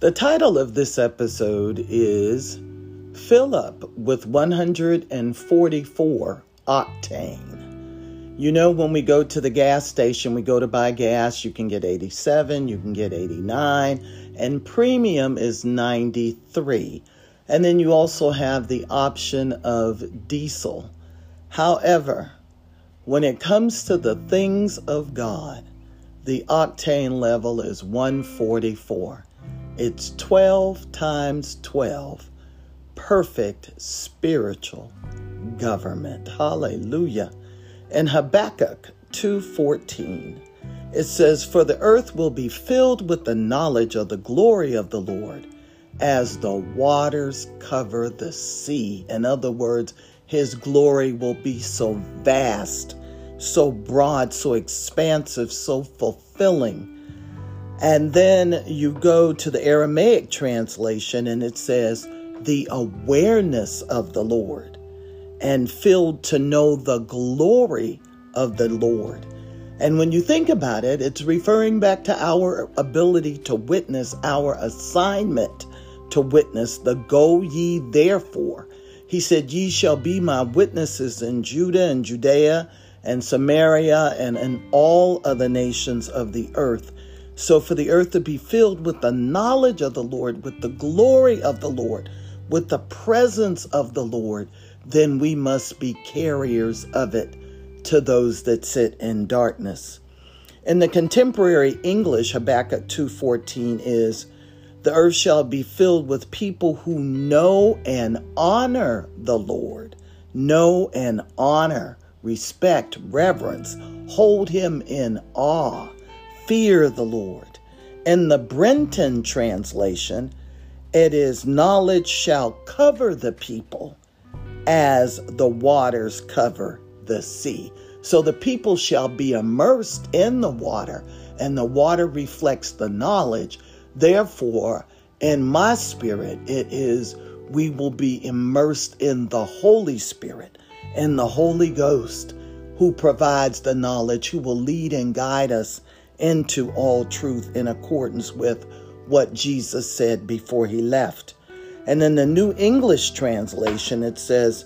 The title of this episode is Fill Up with 144 Octane. You know, when we go to the gas station, we go to buy gas, you can get 87, you can get 89, and premium is 93. And then you also have the option of diesel. However, when it comes to the things of God, the octane level is 144. It's 12 times 12. Perfect spiritual government. Hallelujah. In Habakkuk 2:14, it says, "For the earth will be filled with the knowledge of the glory of the Lord, as the waters cover the sea." In other words, his glory will be so vast, so broad, so expansive, so fulfilling and then you go to the Aramaic translation and it says, the awareness of the Lord and filled to know the glory of the Lord. And when you think about it, it's referring back to our ability to witness, our assignment to witness, the go ye therefore. He said, Ye shall be my witnesses in Judah and Judea and Samaria and in all other nations of the earth. So, for the earth to be filled with the knowledge of the Lord, with the glory of the Lord, with the presence of the Lord, then we must be carriers of it to those that sit in darkness. In the contemporary English, Habakkuk 2:14 is, "The earth shall be filled with people who know and honor the Lord, know and honor, respect, reverence, hold him in awe." Fear the Lord. In the Brenton translation, it is knowledge shall cover the people as the waters cover the sea. So the people shall be immersed in the water, and the water reflects the knowledge. Therefore, in my spirit, it is we will be immersed in the Holy Spirit, in the Holy Ghost, who provides the knowledge, who will lead and guide us into all truth in accordance with what Jesus said before he left. And in the New English translation, it says,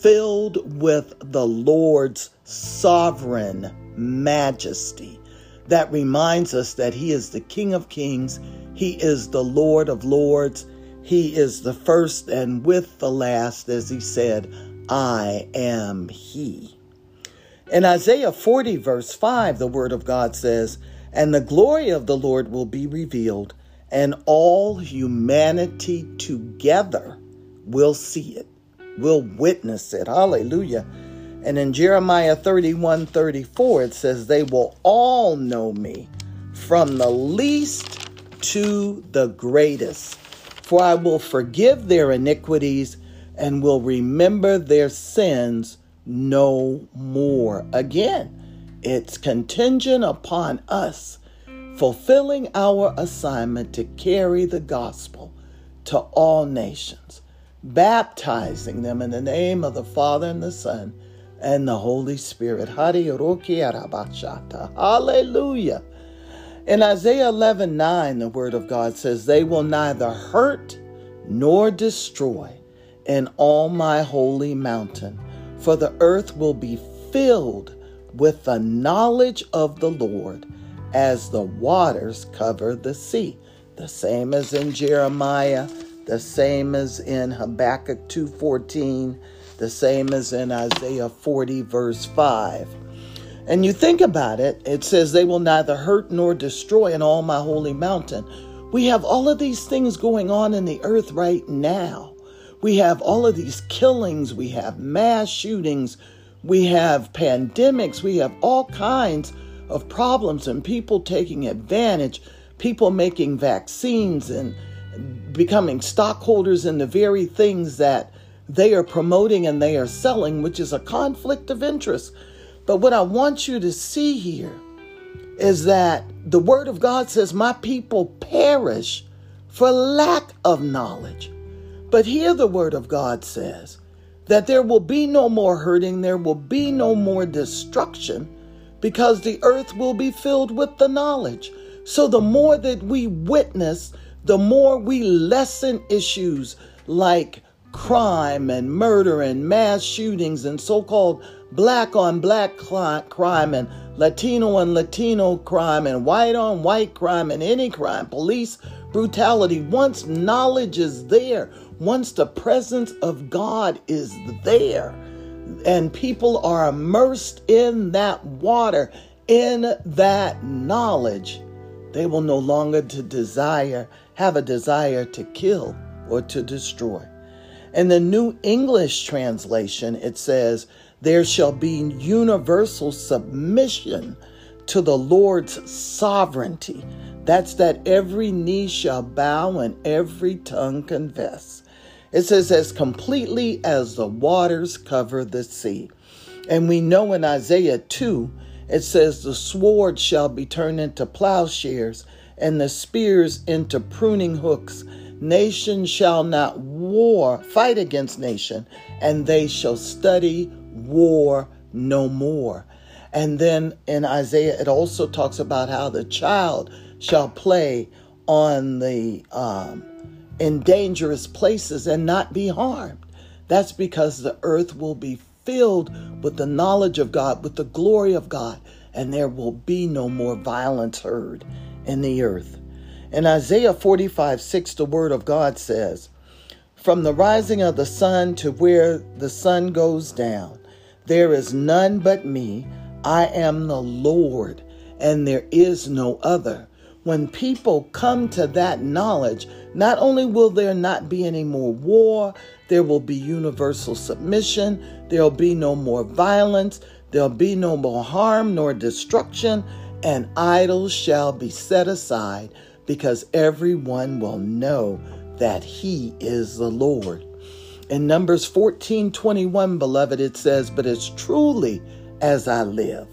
filled with the Lord's sovereign majesty. That reminds us that he is the King of kings, he is the Lord of lords, he is the first and with the last, as he said, I am he. In Isaiah 40, verse 5, the word of God says, And the glory of the Lord will be revealed, and all humanity together will see it, will witness it. Hallelujah. And in Jeremiah 31 34, it says, They will all know me, from the least to the greatest. For I will forgive their iniquities and will remember their sins no more. Again, it's contingent upon us fulfilling our assignment to carry the gospel to all nations, baptizing them in the name of the Father and the Son and the Holy Spirit. Hallelujah. In Isaiah 11 9, the word of God says, They will neither hurt nor destroy in all my holy mountain for the earth will be filled with the knowledge of the Lord as the waters cover the sea. The same as in Jeremiah, the same as in Habakkuk 2:14, the same as in Isaiah 40 verse 5. And you think about it, it says they will neither hurt nor destroy in all my holy mountain. We have all of these things going on in the earth right now. We have all of these killings, we have mass shootings, we have pandemics, we have all kinds of problems and people taking advantage, people making vaccines and becoming stockholders in the very things that they are promoting and they are selling, which is a conflict of interest. But what I want you to see here is that the Word of God says, My people perish for lack of knowledge. But here the word of God says that there will be no more hurting, there will be no more destruction, because the earth will be filled with the knowledge. So the more that we witness, the more we lessen issues like crime and murder and mass shootings and so called black on black crime and Latino on Latino crime and white on white crime and any crime, police brutality, once knowledge is there, once the presence of God is there, and people are immersed in that water, in that knowledge, they will no longer to desire, have a desire to kill or to destroy. In the New English translation, it says, There shall be universal submission to the Lord's sovereignty. That's that every knee shall bow and every tongue confess. It says, As completely as the waters cover the sea. And we know in Isaiah 2, it says, The sword shall be turned into plowshares and the spears into pruning hooks Nation shall not war, fight against nation, and they shall study war no more. And then in Isaiah, it also talks about how the child shall play on the um, in dangerous places and not be harmed. That's because the earth will be filled with the knowledge of God, with the glory of God, and there will be no more violence heard in the earth. In Isaiah 45 6, the word of God says, From the rising of the sun to where the sun goes down, there is none but me. I am the Lord, and there is no other. When people come to that knowledge, not only will there not be any more war, there will be universal submission, there'll be no more violence, there'll be no more harm nor destruction, and idols shall be set aside because everyone will know that he is the Lord. In Numbers 14 21, beloved, it says, But as truly as I live,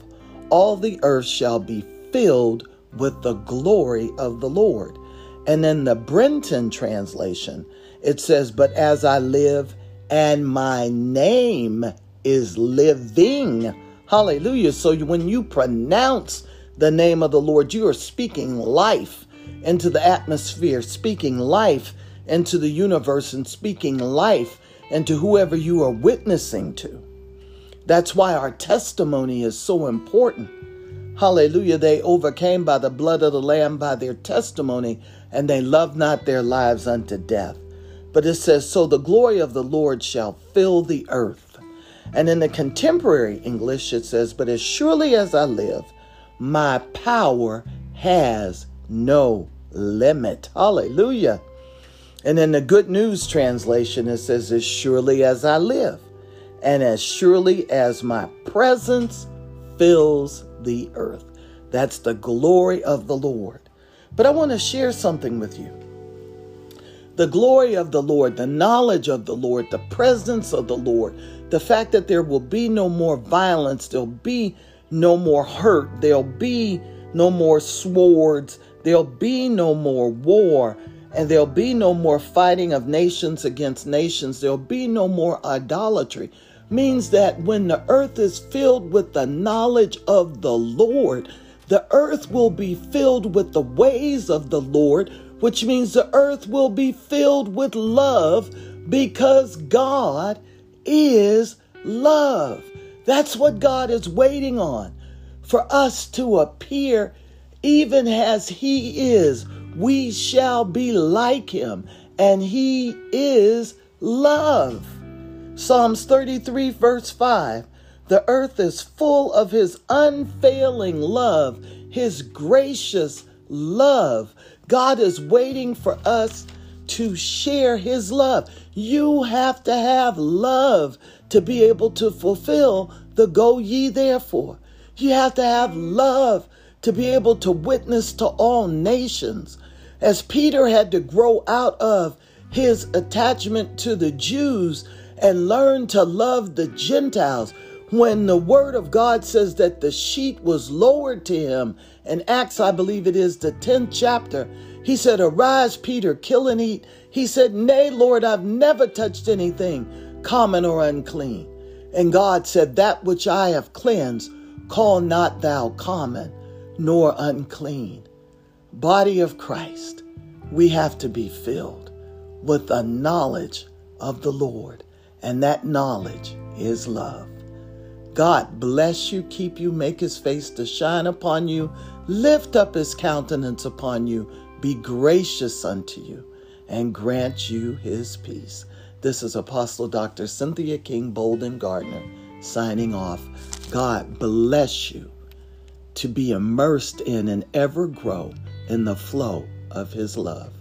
all the earth shall be filled with the glory of the Lord. And in the Brenton translation, it says, But as I live, and my name is living. Hallelujah. So when you pronounce the name of the Lord, you are speaking life into the atmosphere, speaking life into the universe and speaking life into whoever you are witnessing to. That's why our testimony is so important. Hallelujah. They overcame by the blood of the Lamb by their testimony, and they loved not their lives unto death. But it says, So the glory of the Lord shall fill the earth. And in the contemporary English, it says, But as surely as I live, my power has no limit. Hallelujah. And in the Good News translation, it says, As surely as I live, and as surely as my presence fills the earth. That's the glory of the Lord. But I want to share something with you. The glory of the Lord, the knowledge of the Lord, the presence of the Lord, the fact that there will be no more violence, there'll be no more hurt, there'll be no more swords, There'll be no more war, and there'll be no more fighting of nations against nations. There'll be no more idolatry. Means that when the earth is filled with the knowledge of the Lord, the earth will be filled with the ways of the Lord, which means the earth will be filled with love because God is love. That's what God is waiting on for us to appear even as he is, we shall be like him, and he is love. Psalms 33, verse 5 The earth is full of his unfailing love, his gracious love. God is waiting for us to share his love. You have to have love to be able to fulfill the go ye therefore. You have to have love to be able to witness to all nations. As Peter had to grow out of his attachment to the Jews and learn to love the Gentiles, when the word of God says that the sheet was lowered to him, in Acts, I believe it is the 10th chapter, he said, Arise, Peter, kill and eat. He said, Nay, Lord, I've never touched anything common or unclean. And God said, That which I have cleansed, call not thou common nor unclean. Body of Christ, we have to be filled with the knowledge of the Lord, and that knowledge is love. God bless you, keep you, make his face to shine upon you, lift up his countenance upon you, be gracious unto you, and grant you his peace. This is Apostle Dr. Cynthia King Bolden Gardner signing off. God bless you to be immersed in and ever grow in the flow of his love.